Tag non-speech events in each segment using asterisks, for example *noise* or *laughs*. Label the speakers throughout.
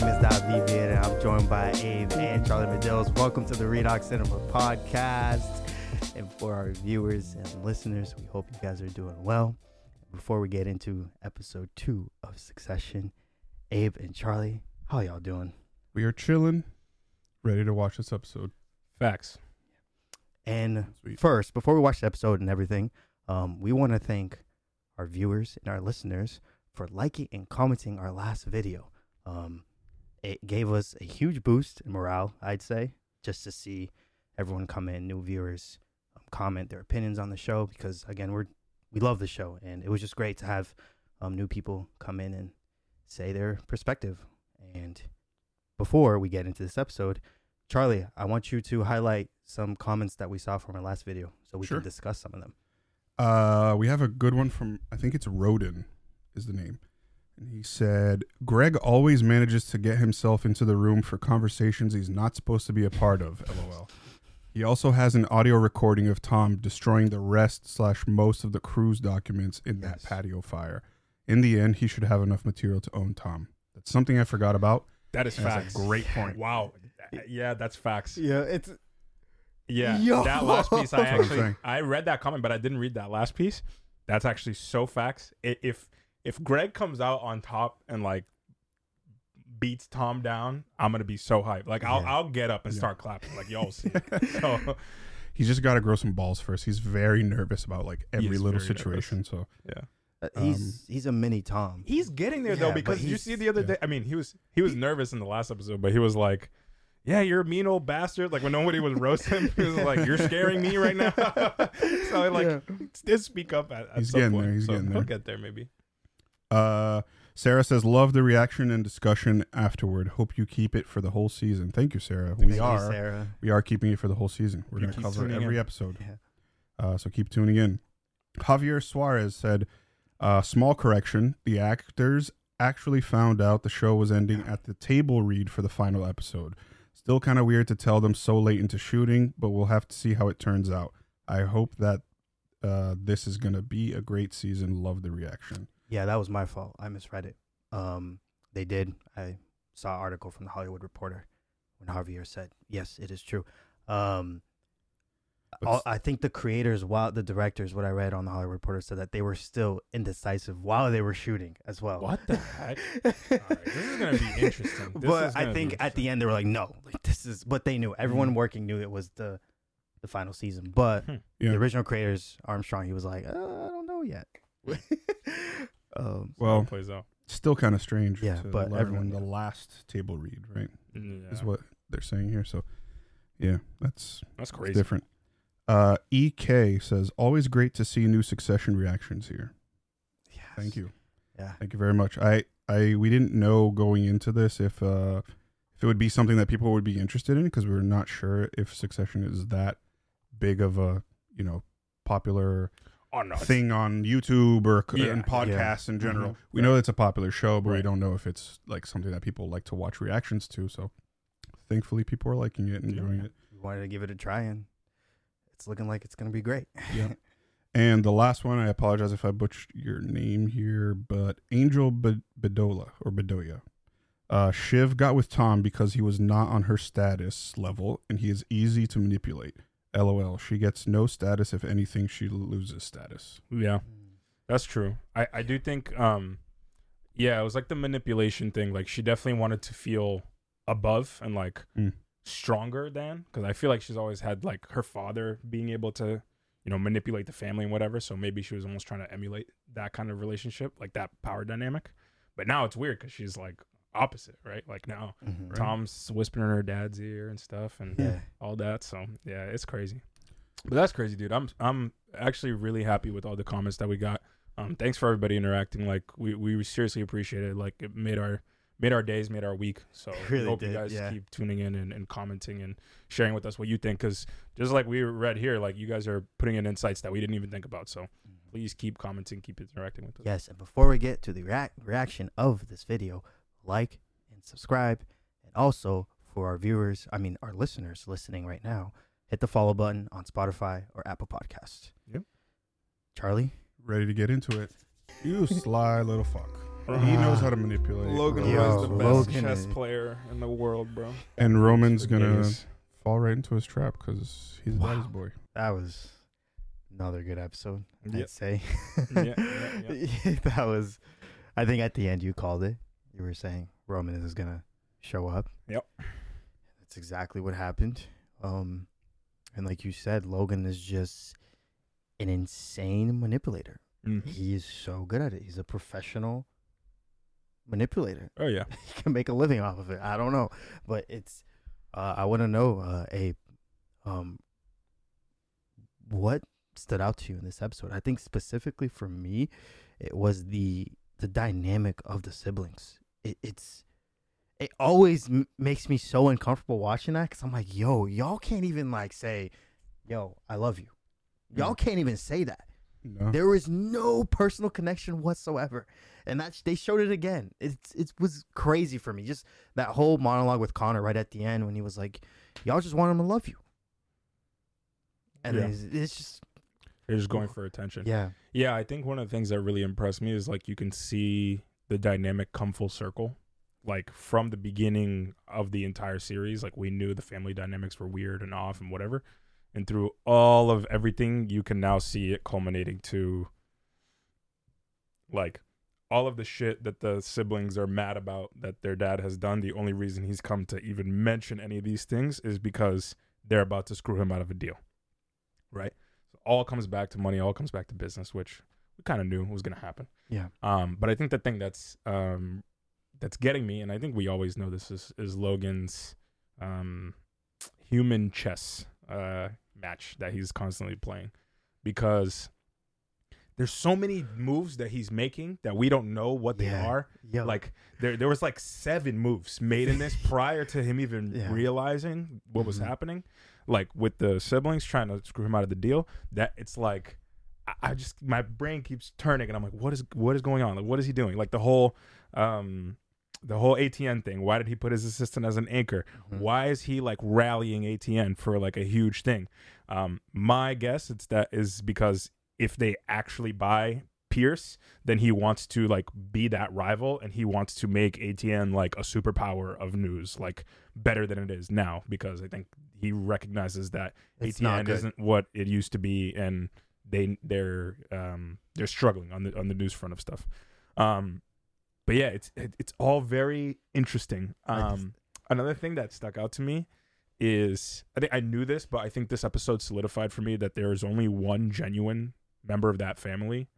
Speaker 1: name is Davi Vieira, and I'm joined by Abe and Charlie Medeiros. Welcome to the Redox Cinema Podcast. And for our viewers and listeners, we hope you guys are doing well. Before we get into episode two of Succession, Abe and Charlie, how y'all doing?
Speaker 2: We are chilling, ready to watch this episode.
Speaker 3: Facts.
Speaker 1: And
Speaker 2: Sweet.
Speaker 1: first, before we watch the episode and everything, um, we want to thank our viewers and our listeners for liking and commenting our last video. Um, it gave us a huge boost in morale, I'd say, just to see everyone come in, new viewers um, comment their opinions on the show because again, we're we love the show, and it was just great to have um, new people come in and say their perspective. And before we get into this episode, Charlie, I want you to highlight some comments that we saw from our last video so we
Speaker 2: Sure.
Speaker 1: can discuss some of them.
Speaker 2: Uh, we have a good one from I think it's Roden, is the name, and he said Greg always manages to get himself into the room for conversations he's not supposed to be a part of. LOL. He also has an audio recording of Tom destroying the rest slash most of the cruise documents in that
Speaker 1: Yes.
Speaker 2: patio fire. In the end, he should have enough material to own Tom. That's something I forgot about.
Speaker 3: That is
Speaker 2: and That's
Speaker 3: facts.
Speaker 2: a great point.
Speaker 3: Wow. Yeah, that's facts.
Speaker 1: Yeah, it's
Speaker 3: Yeah.
Speaker 1: Yo.
Speaker 3: That last piece, I
Speaker 2: That's what I'm
Speaker 3: actually. I read that comment, but I didn't read that last piece. That's actually so facts. I- If if Greg comes out on top and like beats Tom down, I'm gonna be so hyped. Like I'll
Speaker 1: Yeah.
Speaker 3: I'll get up and
Speaker 2: Yeah.
Speaker 3: start clapping. Like y'all see. *laughs* so *laughs*
Speaker 2: He's just got to grow some balls first. He's very nervous about like every little
Speaker 3: very
Speaker 2: situation. So
Speaker 3: yeah.
Speaker 1: uh, he's
Speaker 2: Um,
Speaker 1: he's a mini Tom.
Speaker 3: He's getting there
Speaker 1: Yeah,
Speaker 3: though because you see the other
Speaker 2: yeah.
Speaker 3: day. I mean, he was he was nervous in the last episode, but he was like, "Yeah, you're a mean old bastard." Like when nobody was roasting him, he was *laughs* like, "You're scaring me right now." so I like did speak up at, at
Speaker 2: He's
Speaker 3: some
Speaker 2: getting
Speaker 3: point.
Speaker 2: there, he's
Speaker 3: so
Speaker 2: getting
Speaker 3: He'll get there maybe.
Speaker 2: Uh, Sarah says, "Love the reaction and discussion afterward. Hope you keep it for the whole season." Thank you, Sarah.
Speaker 1: Thank
Speaker 2: we
Speaker 1: you,
Speaker 2: are
Speaker 1: Sarah.
Speaker 2: we are keeping it for the whole season. We're going to cover every
Speaker 3: in.
Speaker 2: episode.
Speaker 1: Yeah.
Speaker 2: Uh, so keep tuning in. Javier Suarez said, uh, "Small correction: the actors actually found out the show was ending at the table read for the final episode. Still kind of weird to tell them so late into shooting, but we'll have to see how it turns out. I hope that." Uh, this is gonna be a great season. Love the reaction.
Speaker 1: Yeah, that was my fault. I misread it. Um, they did. I saw an article from the Hollywood Reporter when Javier said, "Yes, it is true." Um, all, I think the creators, while the directors, what I read on the Hollywood Reporter said that they were still indecisive while they were shooting as well.
Speaker 3: What the heck? *laughs* Right, this is gonna be interesting. This
Speaker 1: but I think at the end they were like, "No, like this is." But they knew. Everyone
Speaker 2: Mhm.
Speaker 1: working knew it was the the final season. But
Speaker 3: Hmm.
Speaker 2: Yeah.
Speaker 1: the original creators, Armstrong, he was like, uh, "I don't know yet." *laughs* um,
Speaker 2: Well,
Speaker 3: it plays out.
Speaker 2: still kind of strange.
Speaker 1: Yeah,
Speaker 2: to
Speaker 1: but
Speaker 2: learn
Speaker 1: everyone-
Speaker 2: in the last table read, right?
Speaker 3: Yeah.
Speaker 2: Is what they're saying here. So, yeah, that's
Speaker 3: That's
Speaker 2: it's
Speaker 3: crazy.
Speaker 2: different. Uh, Ek says, "Always great to see new Succession reactions here.
Speaker 1: yes.
Speaker 2: Thank you,
Speaker 1: Yeah.
Speaker 2: thank you very much. I, I, we didn't know going into this if, uh, if it would be something that people would be interested in because we were not sure if Succession is that big of a, you know, popular
Speaker 3: Oh no,
Speaker 2: thing on YouTube or c-
Speaker 3: Yeah,
Speaker 2: and
Speaker 3: yeah.
Speaker 2: podcasts in general.
Speaker 1: Mhm.
Speaker 2: We know it's a popular show, but we don't know if it's like something that people like to watch reactions to. So, thankfully, people are liking it, and
Speaker 3: Yeah.
Speaker 2: enjoying it.
Speaker 1: We wanted to give it a try, and it's looking like it's gonna be great.
Speaker 2: Yeah. *laughs* And the last one, I apologize if I butchered your name here, but Angel Be- Bedola or Bedoya. Uh, Shiv got with Tom because he was not on her status level, and he is easy to manipulate. LOL. She gets no status. If anything, she loses status.
Speaker 3: yeah. That's true. I, I do think um yeah, it was like the manipulation thing. Like she definitely wanted to feel above and like
Speaker 2: Mm.
Speaker 3: stronger than because I feel like she's always had like her father being able to you know manipulate the family and whatever. So maybe she was almost trying to emulate that kind of relationship, like that power dynamic. But now it's weird because she's like opposite, right? Like now
Speaker 1: Mhm.
Speaker 2: Right.
Speaker 3: Tom's whispering in her dad's ear and stuff, and
Speaker 1: Yeah.
Speaker 3: all that. So yeah, it's crazy. But that's crazy, dude. I'm I'm actually really happy with all the comments that we got. Um, thanks for everybody interacting. Like we we seriously appreciate it. Like it made our made our days, made our week. So *laughs*
Speaker 1: really
Speaker 3: hope
Speaker 1: did,
Speaker 3: you guys
Speaker 1: yeah.
Speaker 3: keep tuning in and, and commenting and sharing with us what you think. Because just like we read here, like you guys are putting in insights that we didn't even think about. So please keep commenting, keep interacting with us.
Speaker 1: Yes, and before we get to the reac- reaction of this video, like and subscribe, and also for our viewers, I mean our listeners listening right now, hit the follow button on Spotify or Apple Podcasts.
Speaker 3: Yep.
Speaker 1: Charlie,
Speaker 2: Ready to get into it? You *laughs* sly little fuck. He knows how to manipulate.
Speaker 3: Logan
Speaker 1: Yo,
Speaker 3: was the best
Speaker 1: Logan
Speaker 3: chess
Speaker 1: is-
Speaker 3: player in the world, bro.
Speaker 2: and Roman's gonna
Speaker 3: days.
Speaker 2: fall right into his trap because he's
Speaker 1: Wow.
Speaker 2: daddy's boy.
Speaker 1: That was another good episode. I'd say.
Speaker 3: Yeah, *laughs* yeah,
Speaker 1: that was. I think at the end you called it. You were saying Roman is gonna show up.
Speaker 3: Yep.
Speaker 1: That's exactly what happened. Um, and like you said, Logan is just an insane manipulator.
Speaker 3: Mhm.
Speaker 1: He is so good at it. He's a professional manipulator.
Speaker 3: Oh yeah. *laughs*
Speaker 1: he can make a living off of it. I don't know, but it's. Uh, I want to know, uh, a, um, what stood out to you in this episode? I think specifically for me, it was the the dynamic of the siblings. It, it's it always m- makes me so uncomfortable watching that because I'm like, yo, y'all can't even like say, yo, I love you. Y'all can't even say that.
Speaker 2: No.
Speaker 1: There was no personal connection whatsoever, and that they showed it again. It's it was crazy for me. Just that whole monologue with Connor right at the end when he was like, "Y'all just want him to love you," and
Speaker 3: Yeah.
Speaker 1: it's, it's just
Speaker 3: They're just going for attention.
Speaker 1: yeah,
Speaker 3: Yeah, I think one of the things that really impressed me is like you can see the dynamic come full circle. Like from the beginning of the entire series, like we knew the family dynamics were weird and off and whatever. And through all of everything, you can now see it culminating to like all of the shit that the siblings are mad about that their dad has done. The only reason he's come to even mention any of these things is because they're about to screw him out of a deal. Right? So all comes back to money, all comes back to business, which we kind of knew was going to happen.
Speaker 1: Yeah,
Speaker 3: Um, but I think the thing that's um, that's getting me, and I think we always know this is is Logan's um, human chess uh, match that he's constantly playing, because there's so many moves that he's making that we don't know what they
Speaker 1: Yeah.
Speaker 3: are.
Speaker 1: yo,
Speaker 3: Like there there was like seven moves made in this *laughs* prior to him even
Speaker 1: Yeah.
Speaker 3: realizing what was
Speaker 1: Mhm.
Speaker 3: happening. Like with the siblings trying to screw him out of the deal. That it's like I, just my brain keeps turning and I'm like, what is what is going on? Like what is he doing? Like the whole um the whole ATN thing. Why did he put his assistant as an anchor?
Speaker 1: Mhm.
Speaker 3: Why is he like rallying ATN for like a huge thing? Um, my guess it's that is because if they actually buy Pierce, then he wants to like be that rival and he wants to make ATN like a superpower of news, like better than it is now, because I think he recognizes that
Speaker 1: It's
Speaker 3: ATN isn't what it used to be and they they're um they're struggling on the on the news front of stuff. Um but yeah, it's it, it's all very interesting. Um another thing that stuck out to me is I think I knew this, but I think this episode solidified for me that there is only one genuine member of that family.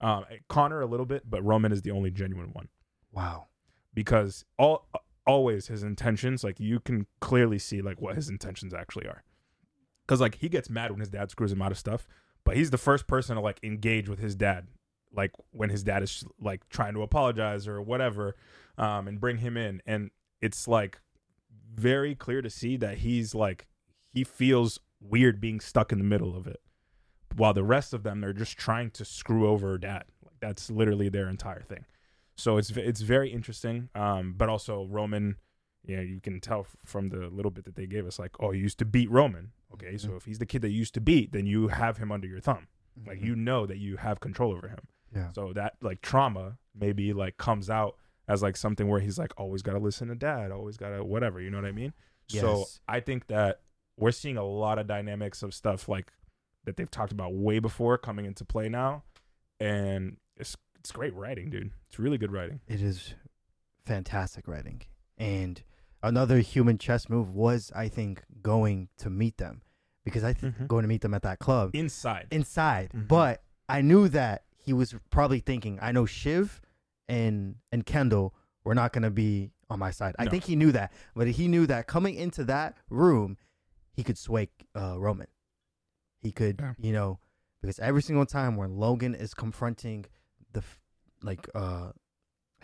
Speaker 3: Um, Connor a little bit, but Roman is the only genuine one
Speaker 1: wow,
Speaker 3: because all always his intentions like you can clearly see like what his intentions actually are. Because like he gets mad when his dad screws him out of stuff, but he's the first person to like engage with his dad, like when his dad is like trying to apologize or whatever, um, and bring him in, and it's like very clear to see that he's like he feels weird being stuck in the middle of it, while the rest of them they're just trying to screw over dad. Like that's literally their entire thing. So it's it's very interesting. Um, but also Roman, yeah, you can tell from the little bit that they gave us, like, oh, you used to beat Roman. Okay, so
Speaker 1: Mhm.
Speaker 3: if he's the kid that you used to beat, then you have him under your thumb. Like
Speaker 1: Mhm.
Speaker 3: you know that you have control over him.
Speaker 1: yeah,
Speaker 3: So that like trauma maybe like comes out as like something where he's like always got to listen to dad, always got to whatever. You know what I mean?
Speaker 1: Yes.
Speaker 3: So I think that we're seeing a lot of dynamics of stuff like that they've talked about way before coming into play now, and it's it's great writing, dude. It's really good writing.
Speaker 1: it is fantastic writing. And another human chess move was, I think, going to meet them because I think
Speaker 3: Mhm.
Speaker 1: going to meet them at that club
Speaker 3: Inside,
Speaker 1: inside.
Speaker 3: Mhm.
Speaker 1: But I knew that he was probably thinking, I know Shiv and and Kendall were not going to be on my side. I think he knew that, but he knew that coming into that room, he could sway uh, Roman. He could,
Speaker 2: Yeah.
Speaker 1: you know, because every single time when Logan is confronting the like uh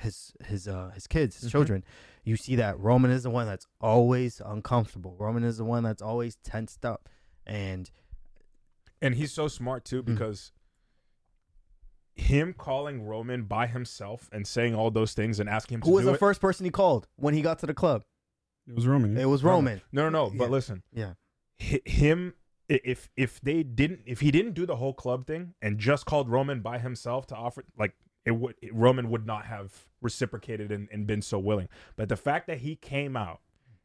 Speaker 1: his his uh his kids, his
Speaker 3: Mhm.
Speaker 1: children, you see that Roman is the one that's always uncomfortable. Roman is the one that's always tensed up. And
Speaker 3: and he's so smart too
Speaker 1: Mm.
Speaker 3: because him calling Roman by himself and saying all those things and asking him
Speaker 1: who
Speaker 3: to
Speaker 1: was
Speaker 3: do
Speaker 1: the
Speaker 3: it.
Speaker 1: first person he called when he got to the club?
Speaker 2: It was Roman. yeah.
Speaker 1: It was Roman.
Speaker 3: No, no, no. But
Speaker 1: Yeah.
Speaker 3: listen,
Speaker 1: Yeah.
Speaker 3: hi- him if if they didn't if he didn't do the whole club thing and just called Roman by himself to offer like it would Roman would not have reciprocated and, and been so willing. But the fact that he came out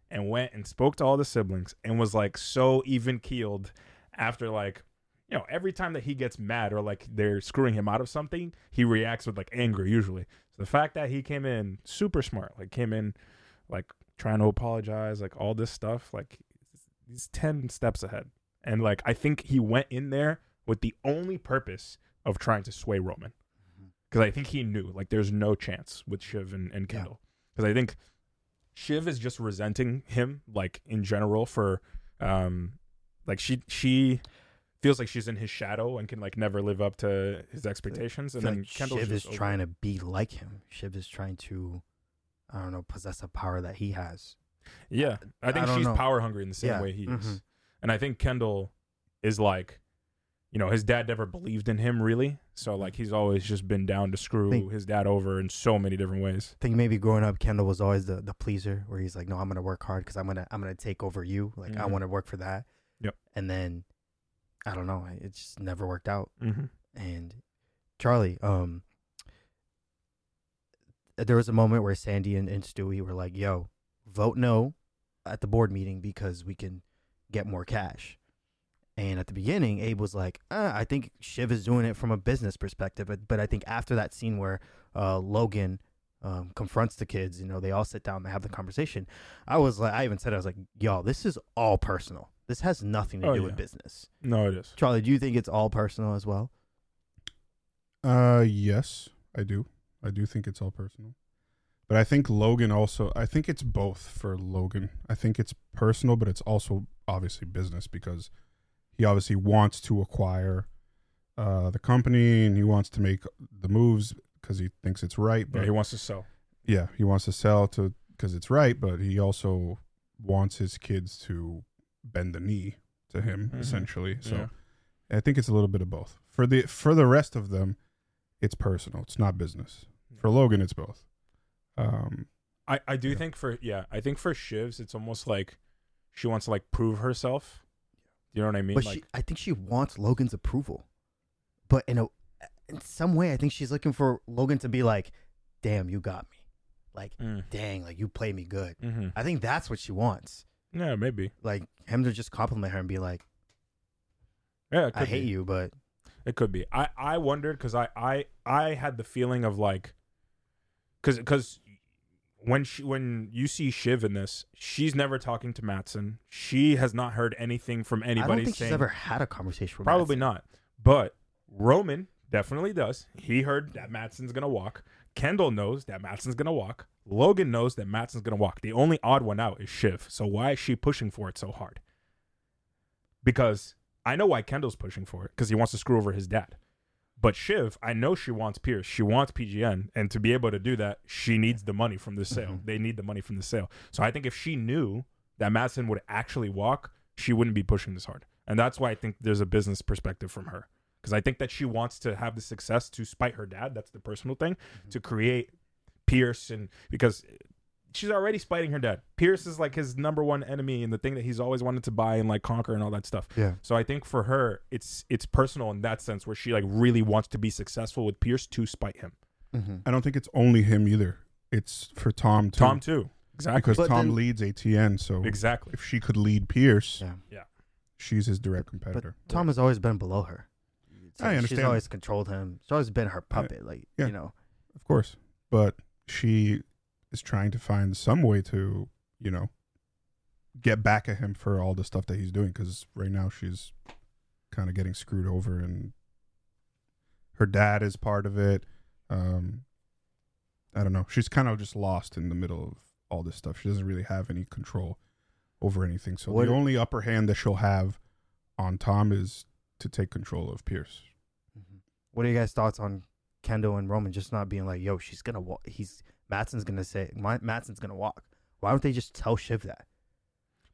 Speaker 3: and went and spoke to all the siblings and was like so even keeled after like you know every time that he gets mad or like they're screwing him out of something he reacts with like anger usually. So the fact that he came in super smart like came in like trying to apologize like all this stuff like he's 10 steps ahead. And like i think he went in there with the only purpose of trying to sway roman because i think he knew like there's no chance with shiv and, and kendall because i think Shiv is just resenting him, like in general, for um, like she she feels like she's in his shadow and can like never live up to his expectations. And then
Speaker 1: like
Speaker 3: Kendall's
Speaker 1: Shiv is
Speaker 3: over
Speaker 1: trying to be like him. Shiv is trying to, I don't know, possess a power that he has.
Speaker 3: yeah. I think
Speaker 1: I
Speaker 3: she's
Speaker 1: know.
Speaker 3: power hungry in the same
Speaker 1: Yeah,
Speaker 3: way he is,
Speaker 1: mhm.
Speaker 3: and I think Kendall is like, you know, his dad never believed in him really, so like he's always just been down to screw
Speaker 1: Think-
Speaker 3: his dad over in so many different ways.
Speaker 1: I think maybe growing up, Kendall was always the, the pleaser, where he's like, "No, I'm gonna work hard because I'm gonna I'm gonna take over you. Like I
Speaker 3: Mhm.
Speaker 1: want to work for that."
Speaker 3: Yep.
Speaker 1: And then, I don't know, it just never worked out.
Speaker 3: Mm-hmm.
Speaker 1: And Charlie, um, there was a moment where Sandy and, and Stewie were like, "Yo, vote no at the board meeting because we can get more cash." And at the beginning, Abe was like, uh, "I think Shiv is doing it from a business perspective." But, but I think after that scene where uh, Logan um, confronts the kids, you know, they all sit down, they have the conversation. I was like, I even said, I was like, "Y'all, this is all personal. This has nothing to
Speaker 3: Oh,
Speaker 1: do
Speaker 3: yeah.
Speaker 1: with business."
Speaker 3: No, it is.
Speaker 1: Charlie, do you think it's all personal as well?
Speaker 2: Uh, yes, I do. I do think it's all personal. But I think Logan also, I think it's both for Logan. I think it's personal, but it's also obviously business because he obviously wants to acquire uh, the company and he wants to make the moves because he thinks it's right. But
Speaker 3: Yeah, he wants to sell.
Speaker 2: yeah, he wants to sell to because it's right, but he also wants his kids to bend the knee to him
Speaker 3: Mhm.
Speaker 2: essentially. So
Speaker 3: Yeah.
Speaker 2: I think it's a little bit of both. For the for the rest of them, it's personal. It's not business. For Logan, it's both. Um,
Speaker 3: I, I do think for yeah, I think for Shivs it's almost like she wants to like prove herself. You know what I mean?
Speaker 1: but
Speaker 3: like
Speaker 1: she, I think she wants Logan's approval. But in a, in some way, I think she's looking for Logan to be like, "Damn, you got me." Like,
Speaker 3: mm,
Speaker 1: dang, like you play me good.
Speaker 3: hmm
Speaker 1: I think that's what she wants.
Speaker 3: Yeah, maybe.
Speaker 1: Like him to just compliment her and be like,
Speaker 3: Yeah,
Speaker 1: "I hate
Speaker 3: be.
Speaker 1: you," but
Speaker 3: It could be. I I wondered because I I I had the feeling of like, because because when she when you see Shiv in this, she's never talking to Matsson. She has not heard anything from anybody.
Speaker 1: I don't think
Speaker 3: saying
Speaker 1: she's ever had a conversation with
Speaker 3: Probably
Speaker 1: Matsson.
Speaker 3: not. But Roman definitely does. He heard that Matsson's gonna walk. Kendall knows that Matsson's gonna walk. Logan knows that Matsson's gonna walk. The only odd one out is Shiv. So why is she pushing for it so hard? Because I know why Kendall's pushing for it because he wants to screw over his dad. But Shiv, I know she wants Pierce. She wants PGM, and to be able to do that, she needs the money from the sale.
Speaker 1: Mhm.
Speaker 3: They need the money from the sale. So I think if she knew that Matsson would actually walk, she wouldn't be pushing this hard. And that's why I think there's a business perspective from her. Because I think that she wants to have the success to spite her dad. That's the personal thing. To create Pierce and because she's already spiting her dad. Pierce is like his number one enemy and the thing that he's always wanted to buy and like conquer and all that stuff.
Speaker 1: Yeah.
Speaker 3: So I think for her, it's it's personal in that sense where she like really wants to be successful with Pierce to spite him.
Speaker 1: Mm-hmm.
Speaker 2: I don't think it's only him either. It's for Tom too.
Speaker 3: Tom too. Exactly.
Speaker 2: because
Speaker 1: But
Speaker 2: Tom
Speaker 1: then-
Speaker 2: leads ATN. So
Speaker 3: Exactly.
Speaker 2: if she could lead Pierce,
Speaker 1: Yeah.
Speaker 3: Yeah.
Speaker 2: she's his direct
Speaker 1: But
Speaker 2: competitor.
Speaker 1: Tom has always been below her.
Speaker 2: I understand.
Speaker 1: She's
Speaker 2: understand.
Speaker 1: always controlled him. She's always been her puppet. Like
Speaker 2: yeah.
Speaker 1: you know.
Speaker 2: of course, but she is trying to find some way to, you know, get back at him for all the stuff that he's doing. Because right now she's kind of getting screwed over, and her dad is part of it. Um, I don't know. She's kind of just lost in the middle of all this stuff. She doesn't really have any control over anything. So
Speaker 1: What-
Speaker 2: the only upper hand that she'll have on Tom is to take control of Pierce.
Speaker 1: Mhm. What are you guys' thoughts on Kendall and Roman just not being like, "Yo, she's gonna walk." He's Matsson's gonna say, Matsson's gonna walk." Why don't they just tell Shiv that?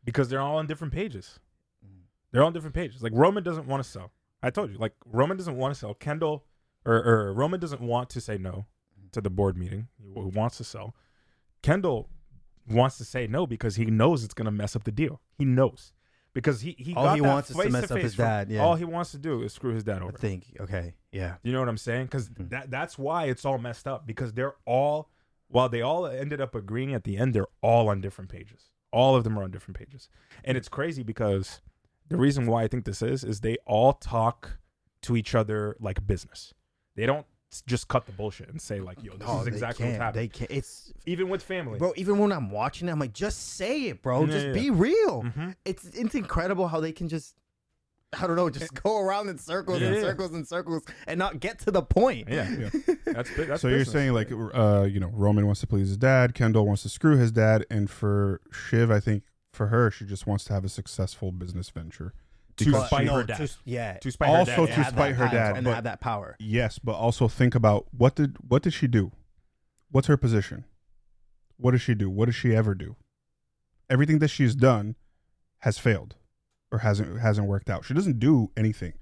Speaker 3: Because they're all on different pages.
Speaker 1: Mm.
Speaker 3: They're on different pages. Like Roman doesn't want to sell. I told you, like Roman doesn't want to sell. Kendall or, or Roman doesn't want to say no to the board meeting. He wants to sell. Kendall wants to say no because he knows it's going to mess up the deal. He knows. because he he
Speaker 1: All
Speaker 3: got
Speaker 1: he
Speaker 3: that
Speaker 1: wants is to
Speaker 3: face
Speaker 1: mess up his dad, yeah.
Speaker 3: All he wants to do is screw his dad
Speaker 1: I
Speaker 3: over.
Speaker 1: think. Okay. Yeah.
Speaker 3: You know what I'm saying? Because
Speaker 1: Mhm.
Speaker 3: that that's why it's all messed up. Because they're all while they all ended up agreeing at the end, they're all on different pages. All of them are on different pages, and it's crazy because the reason why I think this is is they all talk to each other like business. They don't just cut the bullshit and say like, "Yo, this
Speaker 1: No,
Speaker 3: is exactly what's happening."
Speaker 1: They can't. It's
Speaker 3: Even with family,
Speaker 1: bro. Even when I'm watching it, I'm like, just say it, bro.
Speaker 3: Yeah,
Speaker 1: just
Speaker 3: yeah.
Speaker 1: be real.
Speaker 3: Mhm.
Speaker 1: It's it's incredible how they can just. *laughs* I don't know, just go around in circles and circles and circles and not get to the point.
Speaker 3: Yeah,
Speaker 2: Yeah. *laughs*
Speaker 3: that's that's.
Speaker 2: so you're saying like uh you know Roman wants to please his dad, Kendall wants to screw his dad, and for Shiv, I think for her she just wants to have a successful business venture.
Speaker 3: to
Speaker 2: because
Speaker 3: spite her dad.
Speaker 1: to- yeah.
Speaker 3: to spite her
Speaker 2: Also
Speaker 3: dad.
Speaker 2: to
Speaker 1: And
Speaker 3: yeah.
Speaker 1: have
Speaker 2: spite her dad,
Speaker 1: and
Speaker 2: but-
Speaker 1: have that power.
Speaker 2: Yes, but also think about what did what did she do? What's her position? What does she do? What does she ever do? Everything that she's done has failed or hasn't hasn't worked out. She doesn't do anything.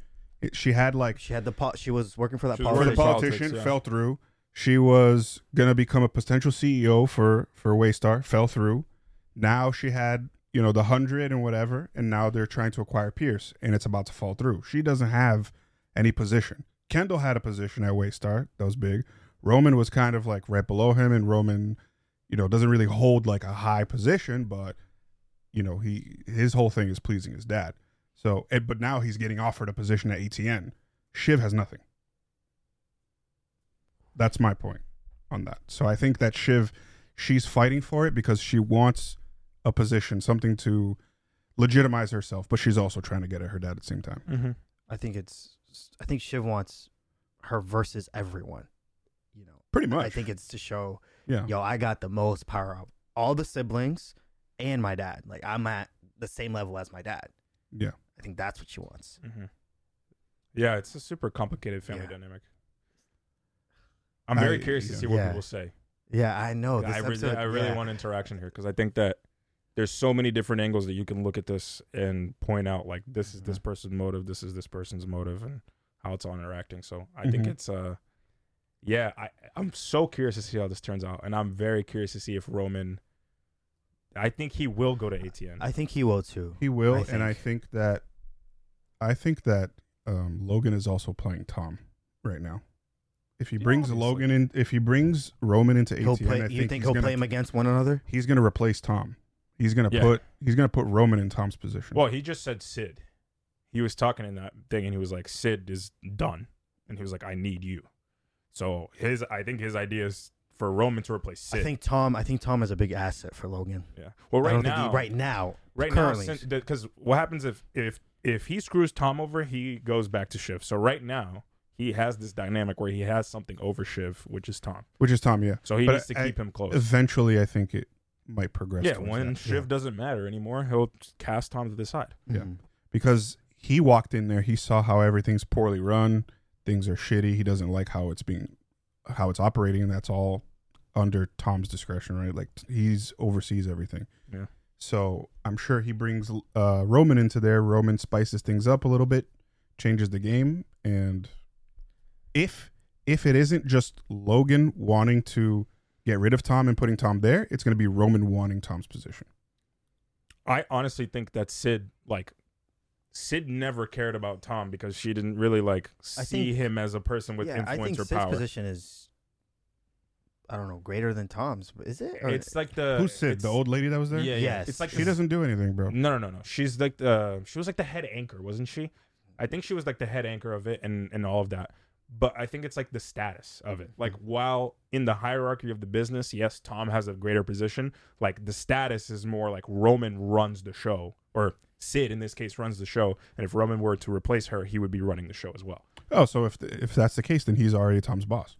Speaker 2: It, she had like
Speaker 1: She had the po- She was working for that
Speaker 3: She was
Speaker 2: for
Speaker 3: working
Speaker 2: the
Speaker 1: politician.
Speaker 3: politics, yeah.
Speaker 2: fell through. She was gonna become a potential CEO for for Waystar, fell through. Now she had you know the hundred and whatever, and now they're trying to acquire Pierce, and it's about to fall through. She doesn't have any position. Kendall had a position at Waystar that was big. Roman was kind of like right below him, and Roman, you know, doesn't really hold like a high position, but you know he his whole thing is pleasing his dad. So, and, but now he's getting offered a position at ATN. Shiv has nothing. That's my point on that. So I think that Shiv, she's fighting for it because she wants a position, something to legitimize herself, but she's also trying to get at her dad at the same time.
Speaker 3: Mhm.
Speaker 1: I think it's. I think Shiv wants her versus everyone. You know,
Speaker 2: Pretty much.
Speaker 1: I think it's to show,
Speaker 2: yeah.
Speaker 1: yo, I got the most power of all the siblings and my dad. Like I'm at the same level as my dad.
Speaker 2: Yeah.
Speaker 1: I think that's what she wants.
Speaker 3: hmm Yeah, it's a super complicated family
Speaker 1: Yeah.
Speaker 3: dynamic. I'm very
Speaker 2: I-
Speaker 3: curious to see what
Speaker 1: Yeah.
Speaker 3: people say.
Speaker 1: Yeah, I know. This
Speaker 3: I really,
Speaker 1: episode,
Speaker 3: I really
Speaker 1: yeah.
Speaker 3: want interaction here because I think that there's so many different angles that you can look at this and point out like this is this
Speaker 1: Mm-hmm.
Speaker 3: person's motive, this is this person's motive, and how it's all interacting. So I think
Speaker 2: Mhm.
Speaker 3: it's uh, yeah, I I'm so curious to see how this turns out, and I'm very curious to see if Roman. I think he will go to ATN.
Speaker 1: I think he will too.
Speaker 2: He will,
Speaker 1: I
Speaker 2: and I think that I think that um, Logan is also playing Tom right now. If he
Speaker 3: Yeah,
Speaker 2: brings
Speaker 3: obviously.
Speaker 2: Logan in, if he brings Roman into
Speaker 1: He'll
Speaker 2: ATN,
Speaker 1: play.
Speaker 2: I
Speaker 1: you
Speaker 2: think,
Speaker 1: think he'll
Speaker 2: gonna,
Speaker 1: play him against one another?
Speaker 2: He's going to replace Tom. He's going to
Speaker 3: Yeah.
Speaker 2: put he's going to put Roman in Tom's position.
Speaker 3: well, he just said Cyd. He was talking in that thing, and he was like, "Cyd is done," and he was like, "I need you." So his, I think his idea is for Roman to replace Cyd.
Speaker 1: I think Tom. I think Tom is a big asset for Logan.
Speaker 3: Yeah. Well, right now,
Speaker 1: he, right now,
Speaker 3: right
Speaker 1: currently.
Speaker 3: now, because what happens if if if he screws Tom over, he goes back to Shiv. So right now, he has this dynamic where he has something over Shiv, which is Tom.
Speaker 2: which is Tom, yeah.
Speaker 3: So he
Speaker 2: But
Speaker 3: needs to
Speaker 2: I-
Speaker 3: keep him close.
Speaker 2: Eventually, I think it might progress.
Speaker 3: yeah,
Speaker 2: towards
Speaker 3: when
Speaker 2: that.
Speaker 3: Shiv doesn't matter anymore, he'll cast Tom to the side.
Speaker 2: Yeah.
Speaker 1: Mhm.
Speaker 2: because he walked in there, he saw how everything's poorly run, things are shitty. He doesn't like how it's being, how it's operating, and that's all under Tom's discretion, right? Like he's oversees everything.
Speaker 3: Yeah.
Speaker 2: So I'm sure he brings uh, Roman into there. Roman spices things up a little bit, changes the game, and if if it isn't just Logan wanting to get rid of Tom and putting Tom there, it's going to be Roman wanting Tom's position.
Speaker 3: I honestly think that Cyd, like, Cyd never cared about Tom because she didn't really like
Speaker 1: I
Speaker 3: see
Speaker 1: think-
Speaker 3: him as a person with
Speaker 1: yeah, I
Speaker 3: influence
Speaker 1: think
Speaker 3: or
Speaker 1: Cyd's
Speaker 3: power.
Speaker 1: position is, I don't know, greater than Tom's. Is it? Or-
Speaker 3: It's like the
Speaker 2: Who's Cyd?
Speaker 3: it's-
Speaker 2: The old lady that was there?
Speaker 3: Yeah, yeah.
Speaker 1: Yes.
Speaker 3: It's like
Speaker 2: She
Speaker 3: the-
Speaker 2: doesn't do anything, bro.
Speaker 3: No, no, no, no. She's like the she was like the head anchor, wasn't she? I think she was like the head anchor of it and and all of that. But I think it's like the status of it. Like while in the hierarchy of the business, yes, Tom has a greater position. Like the status is more like Roman runs the show, or Cyd in this case runs the show. And if Roman were to replace her, he would be running the show as well.
Speaker 2: Oh, so if if that's the case, then he's already Tom's boss.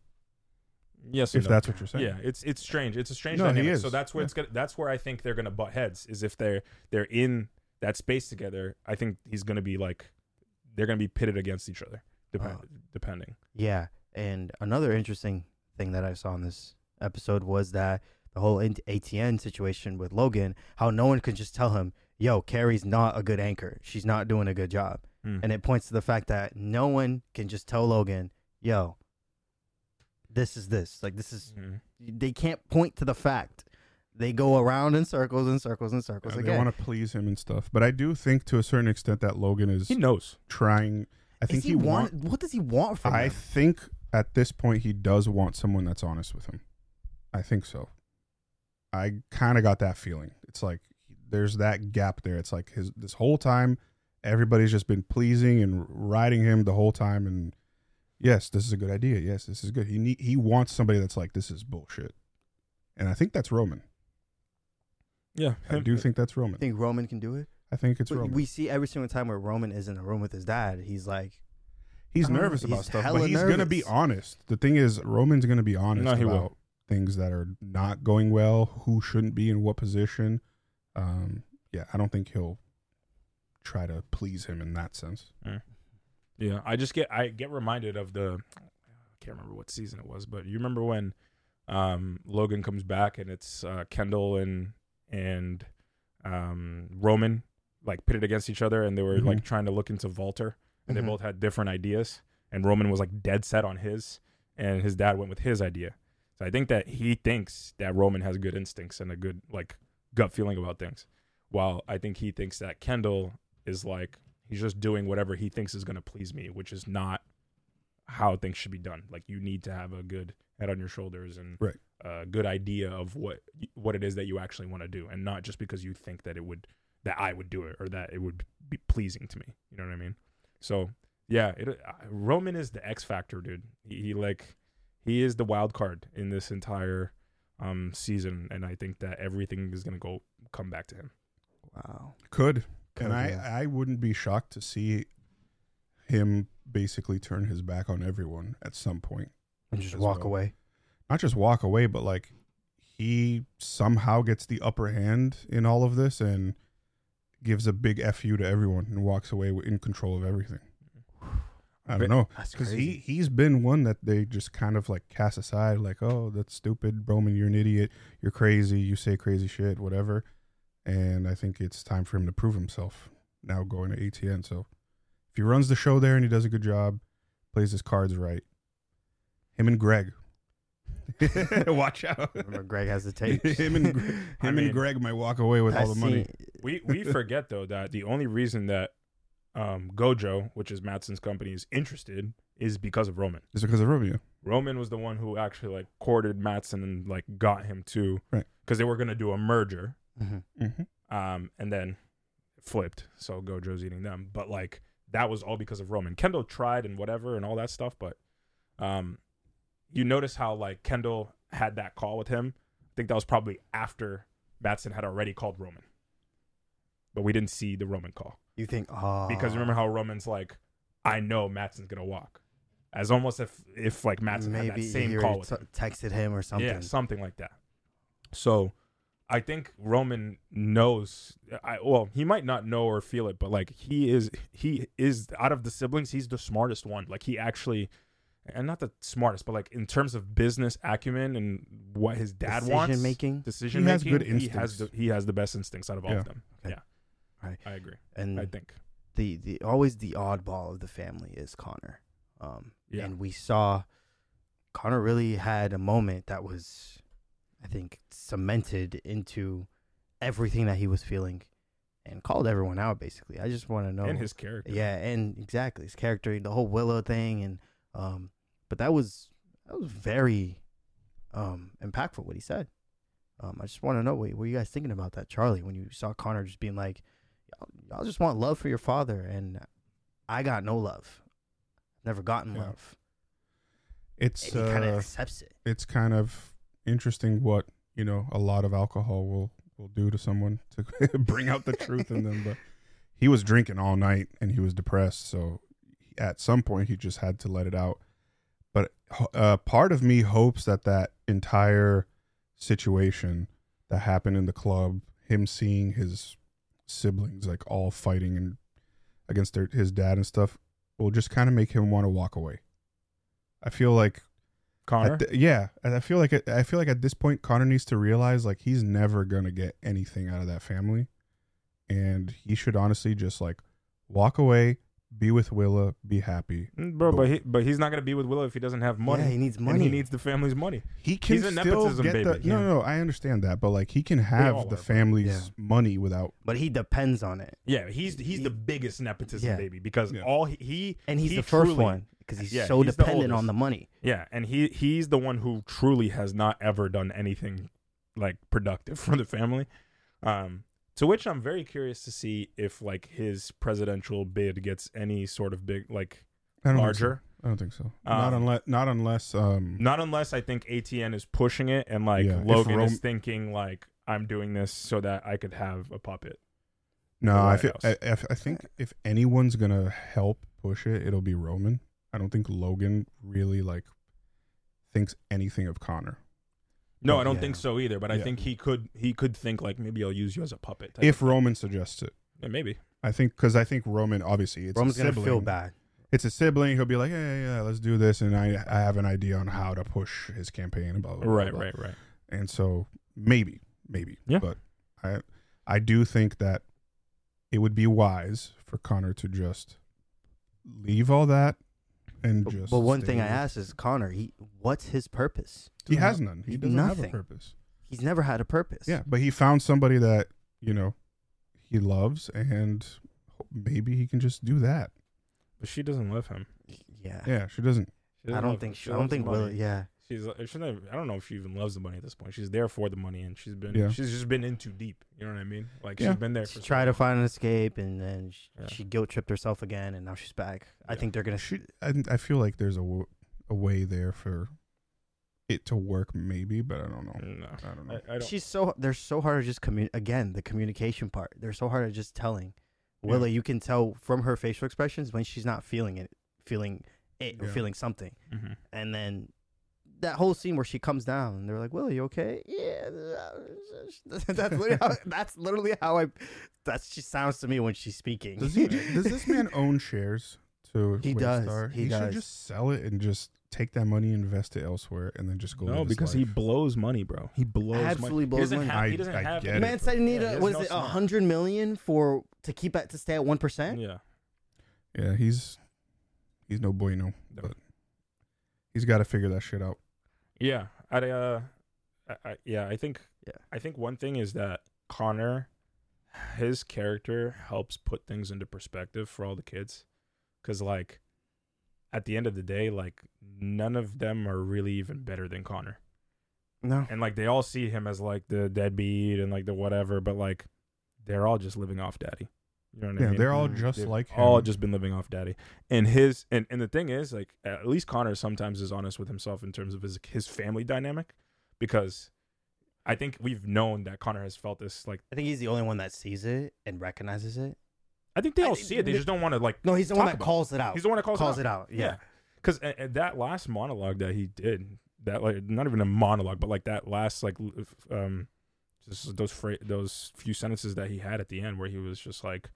Speaker 3: Yes,
Speaker 2: If
Speaker 3: no.
Speaker 2: that's what you're saying.
Speaker 3: Yeah, it's it's strange. It's a strange
Speaker 2: No, he
Speaker 3: dynamic.
Speaker 2: is.
Speaker 3: So that's where it's gonna. That's where I think they're gonna butt heads. Is if they're they're in that space together. I think he's gonna be like, they're gonna be pitted against each other, depend,
Speaker 1: Uh,
Speaker 3: depending.
Speaker 1: Yeah, and another interesting thing that I saw in this episode was that the whole ATN situation with Logan, how no one could just tell him, "Yo, Kerry's not a good anchor. She's not doing a good job,"
Speaker 3: Hmm.
Speaker 1: and it points to the fact that no one can just tell Logan, "Yo, this is this." Like this is
Speaker 3: Mhm.
Speaker 1: they can't point to the fact they go around in circles and circles and circles
Speaker 2: Yeah, they want to please him and stuff. But I do think to a certain extent that Logan is
Speaker 3: He knows.
Speaker 2: trying. I think
Speaker 1: Is he,
Speaker 2: he
Speaker 1: want,
Speaker 2: want.
Speaker 1: What does he want from
Speaker 2: I
Speaker 1: him?
Speaker 2: think at this point he does want someone that's honest with him. I think so. I kind of got that feeling. It's like there's that gap there. It's like his this whole time everybody's just been pleasing and riding him the whole time and yes, this is a good idea. Yes, this is good. He need, he wants somebody that's like this is bullshit. And I think that's Roman.
Speaker 3: Yeah,
Speaker 2: I do think that's Roman.
Speaker 1: I think Roman can do it.
Speaker 2: I think it's
Speaker 1: We-
Speaker 2: Roman.
Speaker 1: We see every single time where Roman is in a room with his dad, he's like,
Speaker 2: he's
Speaker 1: I don't know,
Speaker 2: nervous about
Speaker 1: he's
Speaker 2: stuff, but he's gonna be honest. The thing is, Roman's gonna be honest
Speaker 3: No, he
Speaker 2: about
Speaker 3: will.
Speaker 2: things that are not going well, who shouldn't be in what position. Um, yeah, I don't think he'll try to please him in that sense.
Speaker 3: Yeah, I just get I get reminded of the I can't remember what season it was, but you remember when um, Logan comes back and it's uh, Kendall and and um, Roman like pitted against each other and they were like
Speaker 2: Mhm.
Speaker 3: trying to look into Vaulter and
Speaker 1: Mhm.
Speaker 3: they both had different ideas and Roman was like dead set on his and his dad went with his idea. So I think that he thinks that Roman has good instincts and a good like gut feeling about things. While I think he thinks that Kendall is like he's just doing whatever he thinks is going to please me, which is not how things should be done. Like you need to have a good head on your shoulders and
Speaker 2: Right.
Speaker 3: a good idea of what what it is that you actually want to do, and not just because you think that it would that I would do it or that it would be pleasing to me. You know what I mean? So yeah, it, uh, Roman is the X factor, dude. He, he like he is the wild card in this entire um season, and I think that everything is gonna go come back to him.
Speaker 1: wow.
Speaker 2: Could And I. I wouldn't be shocked to see him basically turn his back on everyone at some.
Speaker 1: And just walk
Speaker 2: well.
Speaker 1: away.
Speaker 2: Not just walk away, but like he somehow gets the upper hand in all of this and gives a big fu to everyone and walks away in control of everything. I don't know because he he's been one that they just kind of like cast aside, like oh that's stupid, Roman, you're an idiot, you're crazy, you say crazy shit, whatever. And I think it's time for him to prove himself now going to ATN. So if he runs the show there and he does a good job, plays his cards right, him and Greg. *laughs* Watch out.
Speaker 1: Remember, Greg has the *laughs* tapes.
Speaker 2: him and *laughs* him
Speaker 3: I mean,
Speaker 2: and Greg might walk away with
Speaker 1: I
Speaker 2: all the money.
Speaker 3: we we forget though that the only reason that um, Gojo, which is Matsson's company, is interested is because of Roman.
Speaker 2: It's because of Romeo.
Speaker 3: Roman was the one who actually like courted Matsson and like got him to
Speaker 2: Right.
Speaker 3: because they were gonna do a merger,
Speaker 1: Mhm.
Speaker 2: Mm-hmm.
Speaker 3: um, and then flipped. So Gojo's eating them, but like that was all because of Roman. Kendall tried and whatever and all that stuff, but um, you notice how like Kendall had that call with him. I think that was probably after Matsson had already called Roman, but we didn't see the Roman call
Speaker 1: You think, oh.
Speaker 3: because remember how Roman's like, I know Matsson's gonna walk, as almost if if like Matsson had
Speaker 1: maybe
Speaker 3: that same call with
Speaker 1: t-
Speaker 3: him.
Speaker 1: texted him or something.
Speaker 3: Yeah, something like that. So, I think Roman knows. I well, he might not know or feel it, but like he is, he is out of the siblings, he's the smartest one. Like he actually, and not the smartest, but like in terms of business acumen and what his dad
Speaker 1: Decision
Speaker 3: wants,
Speaker 1: making.
Speaker 3: decision
Speaker 2: He has
Speaker 3: making,
Speaker 2: good
Speaker 3: he has the
Speaker 2: instincts.
Speaker 3: he has the best instincts out of all
Speaker 2: Yeah.
Speaker 3: of them.
Speaker 1: Okay.
Speaker 3: Yeah,
Speaker 1: Right.
Speaker 3: I agree.
Speaker 1: And
Speaker 3: I think.
Speaker 1: the the always the oddball of the family is Connor. Um,
Speaker 3: Yeah.
Speaker 1: and we saw Connor really had a moment that was, I think, cemented into everything that he was feeling, and called everyone out. Basically, I just want to know
Speaker 3: and his character.
Speaker 1: yeah, and exactly his character, the whole Willa thing, and um, but that was that was very um impactful what he said. Um, I just want to know what were you guys thinking about that, Charlie, when you saw Connor just being like, y'all, just want love for your father, and I got no love, never gotten
Speaker 2: Yeah.
Speaker 1: love,
Speaker 2: It's
Speaker 1: and he kind of
Speaker 2: uh,
Speaker 1: accepts it.
Speaker 2: it's kind of interesting what you know a lot of alcohol will will do to someone to *laughs* bring out the truth in them. But he was drinking all night and he was depressed, so at some point he just had to let it out. But uh, part of me hopes that that entire situation that happened in the club, him seeing his siblings like all fighting and against their, his dad and stuff, will just kind of make him want to walk away. I feel like
Speaker 3: Connor.
Speaker 2: at the- yeah, and I feel like it, I feel like at this point Connor needs to realize like he's never gonna get anything out of that family, and he should honestly just like walk away, be with Willa, be happy.
Speaker 3: Mm, bro. But he, but he's not gonna be with Willa if he doesn't have money.
Speaker 1: Yeah, he needs
Speaker 3: And
Speaker 1: money.
Speaker 3: he needs the family's money.
Speaker 2: He can
Speaker 3: He's a
Speaker 2: still
Speaker 3: nepotism
Speaker 2: get the
Speaker 3: baby.
Speaker 2: no,
Speaker 1: Yeah.
Speaker 2: no, no. I understand that, but like he can have the
Speaker 3: bro.
Speaker 2: family's
Speaker 1: Yeah.
Speaker 2: money without.
Speaker 1: but he depends on it,
Speaker 3: Yeah, he's he's
Speaker 1: He-
Speaker 3: the biggest nepotism
Speaker 1: Yeah.
Speaker 3: baby because
Speaker 2: Yeah.
Speaker 3: all he, he
Speaker 1: and he's
Speaker 3: he
Speaker 1: the first
Speaker 3: truly-
Speaker 1: one because he's
Speaker 3: Yeah,
Speaker 1: so
Speaker 3: he's the
Speaker 1: dependent on the money.
Speaker 3: Yeah, and he he's the one who truly has not ever done anything like productive *laughs* for the family. Um, to which I'm very curious to see if like his presidential bid gets any sort of big like
Speaker 2: I don't
Speaker 3: larger.
Speaker 2: Think so. I don't think so. not
Speaker 3: Um,
Speaker 2: unless, not unless. Um,
Speaker 3: Not unless I think ATN is pushing it and like
Speaker 2: Yeah,
Speaker 3: Logan
Speaker 2: Rome-
Speaker 3: is thinking like I'm doing this so that I could have a puppet.
Speaker 2: no,
Speaker 3: the
Speaker 2: I feel. I, I I think if anyone's gonna help push it, it'll be Roman. I don't think Logan really like thinks anything of Connor.
Speaker 3: No, I don't
Speaker 1: yeah.
Speaker 3: think so either. But I
Speaker 2: Yeah.
Speaker 3: think he could he could think like maybe I'll use you as a puppet.
Speaker 2: If Roman suggests it,
Speaker 3: Yeah, maybe.
Speaker 2: I think because I think Roman obviously it's
Speaker 1: Roman's
Speaker 2: a
Speaker 1: gonna
Speaker 2: sibling.
Speaker 1: feel bad.
Speaker 2: It's a sibling. He'll be like, yeah, yeah, yeah, let's do this, and I I have an idea on how to push his campaign and blah blah. blah,
Speaker 3: Right,
Speaker 2: blah.
Speaker 3: right, right.
Speaker 2: And so maybe, maybe,
Speaker 3: Yeah.
Speaker 2: But I I do think that it would be wise for Connor to just leave all that and
Speaker 1: But,
Speaker 2: just.
Speaker 1: but one
Speaker 2: stay
Speaker 1: thing I
Speaker 2: with-
Speaker 1: ask is Connor. He what's his purpose?
Speaker 2: he has none. He doesn't have a purpose.
Speaker 1: He's never had a purpose.
Speaker 2: Yeah, but he found somebody that you know he loves, and maybe he can just do that.
Speaker 3: But she doesn't love him.
Speaker 1: yeah.
Speaker 2: Yeah, she doesn't.
Speaker 3: She
Speaker 1: I
Speaker 3: doesn't
Speaker 1: don't
Speaker 3: love
Speaker 1: think
Speaker 3: him.
Speaker 1: she, I don't think
Speaker 3: the money.
Speaker 1: Will. Yeah.
Speaker 3: She's uh, she's not, I don't know if she even loves the money at this point. She's there for the money, and she's been
Speaker 2: Yeah.
Speaker 3: she's just been in too deep. You know what I mean? Like
Speaker 2: Yeah.
Speaker 3: she's been there. For
Speaker 1: She
Speaker 3: so
Speaker 1: tried to find an escape, and then she,
Speaker 3: Yeah.
Speaker 1: she guilt tripped herself again, and now she's back. I think they're gonna.
Speaker 2: She, I, I feel like there's a, w- a way there for it to work, maybe, but I don't know.
Speaker 3: No,
Speaker 2: I don't know.
Speaker 3: I, I don't.
Speaker 1: She's so they're so hard to just commun. Again, the communication part. They're so hard at just telling. Willa, you can tell from her facial expressions when she's not feeling it, feeling it, or feeling something.
Speaker 3: Mhm.
Speaker 1: And then that whole scene where she comes down, and they're like, "Will, you okay?" Yeah, *laughs* that's literally how, *laughs* that's literally how I. That's she sounds to me when she's speaking.
Speaker 2: Does he? *laughs* does this man own shares to
Speaker 1: He does.
Speaker 2: Waystar?
Speaker 1: He
Speaker 2: should just sell it and just take that money, invest it elsewhere, and then just go.
Speaker 3: No,
Speaker 2: live his
Speaker 3: because he blows money, bro. He blows
Speaker 1: Absolutely
Speaker 3: money.
Speaker 1: blows
Speaker 3: he doesn't
Speaker 1: money.
Speaker 3: Have, he
Speaker 2: I-
Speaker 3: doesn't
Speaker 2: I
Speaker 3: have.
Speaker 2: get
Speaker 3: any-
Speaker 2: it.
Speaker 1: Man said he
Speaker 3: Yeah,
Speaker 1: needed
Speaker 3: he
Speaker 1: was
Speaker 3: no
Speaker 1: it a hundred million for to keep at to stay at one percent?
Speaker 3: Yeah.
Speaker 2: Yeah, he's he's no bueno,
Speaker 3: No.
Speaker 2: but he's got to figure that shit out.
Speaker 3: Yeah, I, uh, I, I, yeah, I think,
Speaker 1: Yeah.
Speaker 3: I think one thing is that Connor, his character helps put things into perspective for all the kids, because like, at the end of the day, like none of them are really even better than Connor,
Speaker 1: No,
Speaker 3: and like they all see him as like the deadbeat and like the whatever, but like they're all just living off daddy. You know what I
Speaker 2: Yeah,
Speaker 3: mean?
Speaker 2: they're all
Speaker 1: Mm,
Speaker 2: just
Speaker 3: They've
Speaker 2: like him.
Speaker 3: all just been living off daddy and his and, and the thing is like at least connor sometimes is honest with himself in terms of his his family dynamic because i think we've known that connor has felt this like
Speaker 1: I think he's the only one that sees it and recognizes it.
Speaker 3: i think they all
Speaker 1: think
Speaker 3: see it they
Speaker 1: the-
Speaker 3: just don't want to like
Speaker 1: No, he's the one that calls it out.
Speaker 3: he's the one that calls,
Speaker 1: calls
Speaker 3: it out
Speaker 1: it out. Yeah.
Speaker 3: because that last monologue that he did that like not even a monologue but like that last like um just those fra- those few sentences that he had at the end where he was just like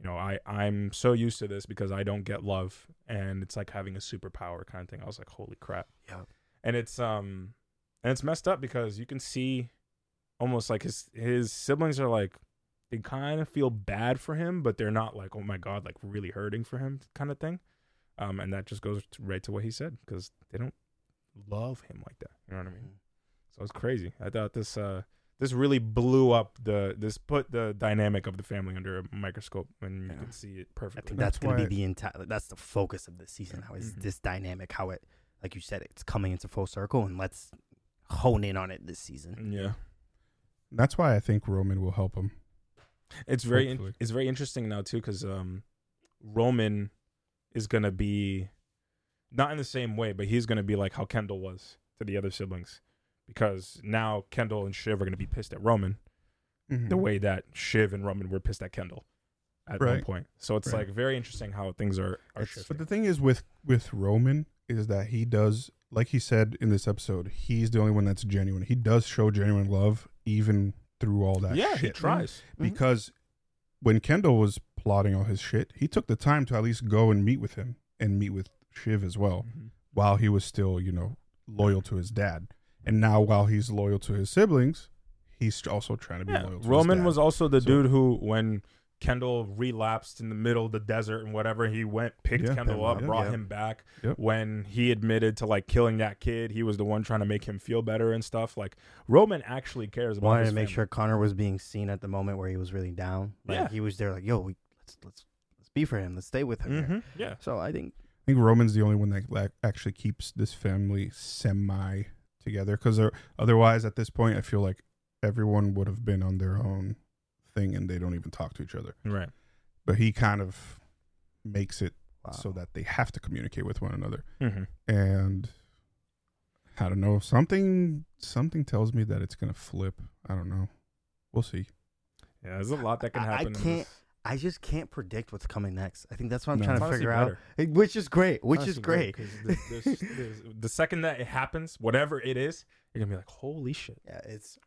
Speaker 3: you know i i'm so used to this because i don't get love and it's like having a superpower kind of thing. I was like holy crap.
Speaker 1: Yeah.
Speaker 3: and it's um and it's messed up because you can see almost like his his siblings are like they kind of feel bad for him but they're not like oh my god like really hurting for him kind of thing. Um and that just goes right to what he said because they don't love him like that you know what i mean? So it's crazy. I thought this uh this really blew up the this put the dynamic of the family under a microscope and you
Speaker 1: Yeah.
Speaker 3: could see it perfectly.
Speaker 1: I think that's,
Speaker 2: That's
Speaker 1: gonna be the entire. That's the focus of this season. How is
Speaker 3: Mhm.
Speaker 1: this dynamic? How it, like you said, it's coming into full circle, and let's hone in on it this season.
Speaker 3: yeah
Speaker 2: That's why I think Roman will help him.
Speaker 3: It's very in- it's very interesting now too because um, Roman is gonna be not in the same way, but he's gonna be like how Kendall was to the other siblings because now Kendall and Shiv are gonna be pissed at Roman the way that Shiv and Roman were pissed at Kendall at one point. So it's
Speaker 2: Right.
Speaker 3: like very interesting how things are are
Speaker 2: It's-
Speaker 3: shifting.
Speaker 2: But the thing is with with Roman is that he does, like he said in this episode, he's the only one that's genuine. He does show genuine love even through all that.
Speaker 3: yeah,
Speaker 2: shit.
Speaker 3: he tries.
Speaker 2: because when Kendall was plotting all his shit, he took the time to at least go and meet with him and meet with Shiv as well,
Speaker 3: Mhm.
Speaker 2: while he was still, you know, loyal to his dad. And now, while he's loyal to his siblings, he's also trying to be
Speaker 3: Yeah,
Speaker 2: loyal. to
Speaker 3: Roman
Speaker 2: his dad.
Speaker 3: was also the
Speaker 2: So-
Speaker 3: dude who when Kendall relapsed in the middle of the desert and whatever. He went, picked
Speaker 2: Yeah,
Speaker 3: Kendall up,
Speaker 2: yeah.
Speaker 3: brought
Speaker 1: Yep.
Speaker 3: him back.
Speaker 2: Yep.
Speaker 3: When he admitted to like killing that kid, he was the one trying to make him feel better and stuff. Like Roman actually cares about.
Speaker 1: Wanted
Speaker 3: his
Speaker 1: to make
Speaker 3: family.
Speaker 1: sure Connor was being seen at the moment where he was really down. Like
Speaker 3: Yeah.
Speaker 1: he was there, like, yo, we, let's let's let's be for him. Let's stay with him. here."
Speaker 3: Mhm, Yeah.
Speaker 1: So I think
Speaker 2: I think Roman's the only one that like, actually keeps this family semi together because otherwise, at this point, I feel like everyone would have been on their own thing and they don't even talk to each other.
Speaker 3: Right.
Speaker 2: But he kind of makes it
Speaker 1: wow.
Speaker 2: so that they have to communicate with one another.
Speaker 3: hmm
Speaker 2: And I don't know something. Something tells me that it's gonna flip. I don't know. We'll see.
Speaker 3: Yeah, there's a lot that can
Speaker 1: I- I
Speaker 3: happen.
Speaker 1: can't-
Speaker 3: this.
Speaker 1: I just can't predict what's coming next. I think that's what I'm
Speaker 2: No.
Speaker 1: trying to
Speaker 3: honestly
Speaker 1: figure out.
Speaker 3: better.
Speaker 1: Eh, Which is great. Which
Speaker 3: Honestly
Speaker 1: is great.
Speaker 3: the, there's- *laughs* there's- the second that it happens, whatever it is, you're gonna be like, "Holy shit!"
Speaker 1: Yeah, it's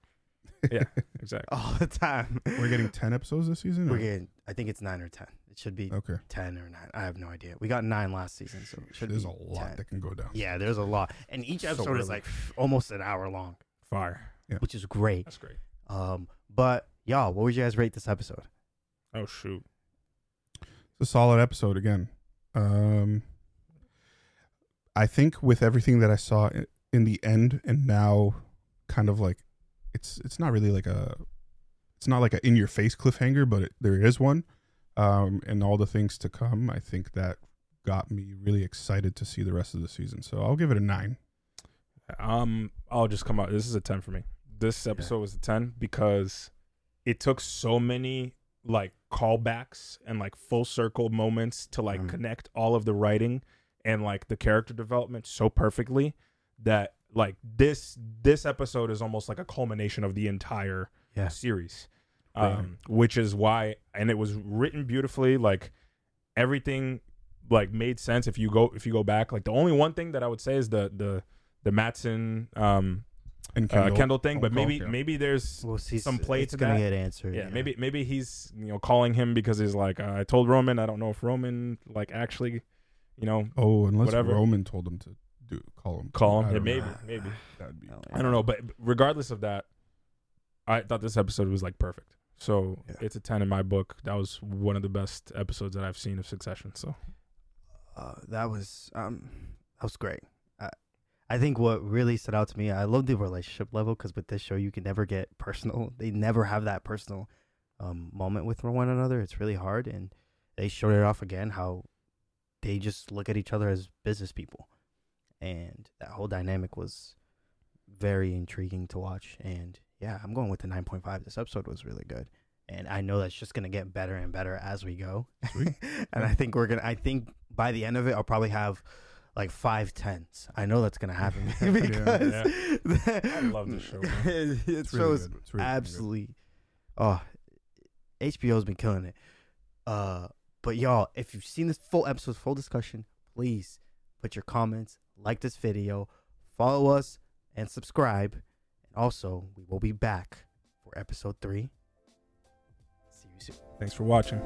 Speaker 1: *laughs*
Speaker 3: Yeah, exactly. *laughs*
Speaker 1: all the time.
Speaker 2: We're getting ten episodes this season.
Speaker 1: We're
Speaker 2: or-
Speaker 1: getting. I think it's nine or ten. It should be
Speaker 2: okay.
Speaker 1: ten or nine. I have no idea. We got nine last season, so it should
Speaker 2: There's
Speaker 1: be
Speaker 2: a lot
Speaker 1: 10.
Speaker 2: that can go down.
Speaker 1: Yeah, there's a lot, and each
Speaker 3: So
Speaker 1: episode is like almost an hour long,
Speaker 3: Fire. yeah.
Speaker 1: which is great.
Speaker 3: That's great.
Speaker 1: Um, but y'all, what would you guys rate this episode?
Speaker 3: Oh shoot.
Speaker 2: It's a solid episode again. Um, I think with everything that I saw i- in the end, and now, kind of like, it's it's not really like a, it's not like a in your face cliffhanger, but it, there is one, um, and all the things to come. I think that got me really excited to see the rest of the season. So I'll give it a nine.
Speaker 3: Um, I'll just come out. This is a ten for me. This episode was a ten because it took so many like callbacks and like full circle moments to like
Speaker 1: Mhm.
Speaker 3: connect all of the writing and like the character development so perfectly that like this this episode is almost like a culmination of the entire
Speaker 1: Yeah.
Speaker 3: series
Speaker 2: Right.
Speaker 3: um which is why and it was written beautifully like everything like made sense if you go if you go back like the only one thing that i would say is the the the Matsson um
Speaker 2: And
Speaker 3: Kendall,
Speaker 2: Kendall,
Speaker 3: uh, Kendall thing, but
Speaker 2: phone call,
Speaker 3: maybe
Speaker 2: yeah.
Speaker 3: maybe there's
Speaker 1: We'll see.
Speaker 3: Some play
Speaker 1: it's
Speaker 3: to
Speaker 1: gonna
Speaker 3: that.
Speaker 1: get answered.
Speaker 3: yeah, maybe maybe he's you know calling him because he's like uh, I told Roman I don't know if Roman like actually you know
Speaker 2: oh, unless
Speaker 3: whatever.
Speaker 2: Roman told him to do call him.
Speaker 3: call him yeah,
Speaker 2: don't know.
Speaker 3: maybe maybe *sighs*
Speaker 2: That'd be
Speaker 3: I don't know but regardless of that I thought this episode was like perfect so
Speaker 1: Yeah.
Speaker 3: it's a 10 in my book that was one of the best episodes that I've seen of Succession so
Speaker 1: uh, that was um that was great. I think what really stood out to me, I love the relationship level because with this show you can never get personal. They never have that personal um moment with one another. It's really hard, and they showed it off again how they just look at each other as business people, and that whole dynamic was very intriguing to watch. And yeah, I'm going with the 9.5. This episode was really good. And I know that's just gonna get better and better as we go. *laughs* And I think we're gonna. I think by the end of it, I'll probably have like five tens. I know that's gonna happen *laughs*
Speaker 2: Yeah. *laughs*
Speaker 1: because *laughs*
Speaker 3: I love this show, man.
Speaker 1: it
Speaker 2: It's really
Speaker 1: shows
Speaker 2: good. It's really good.
Speaker 1: absolutely. Oh, HBO's been killing it. Uh, but y'all, if you've seen this full episode, full discussion, please put your comments, like this video, follow us, and subscribe. And also, we will be back for episode three. See you soon.
Speaker 3: thanks for watching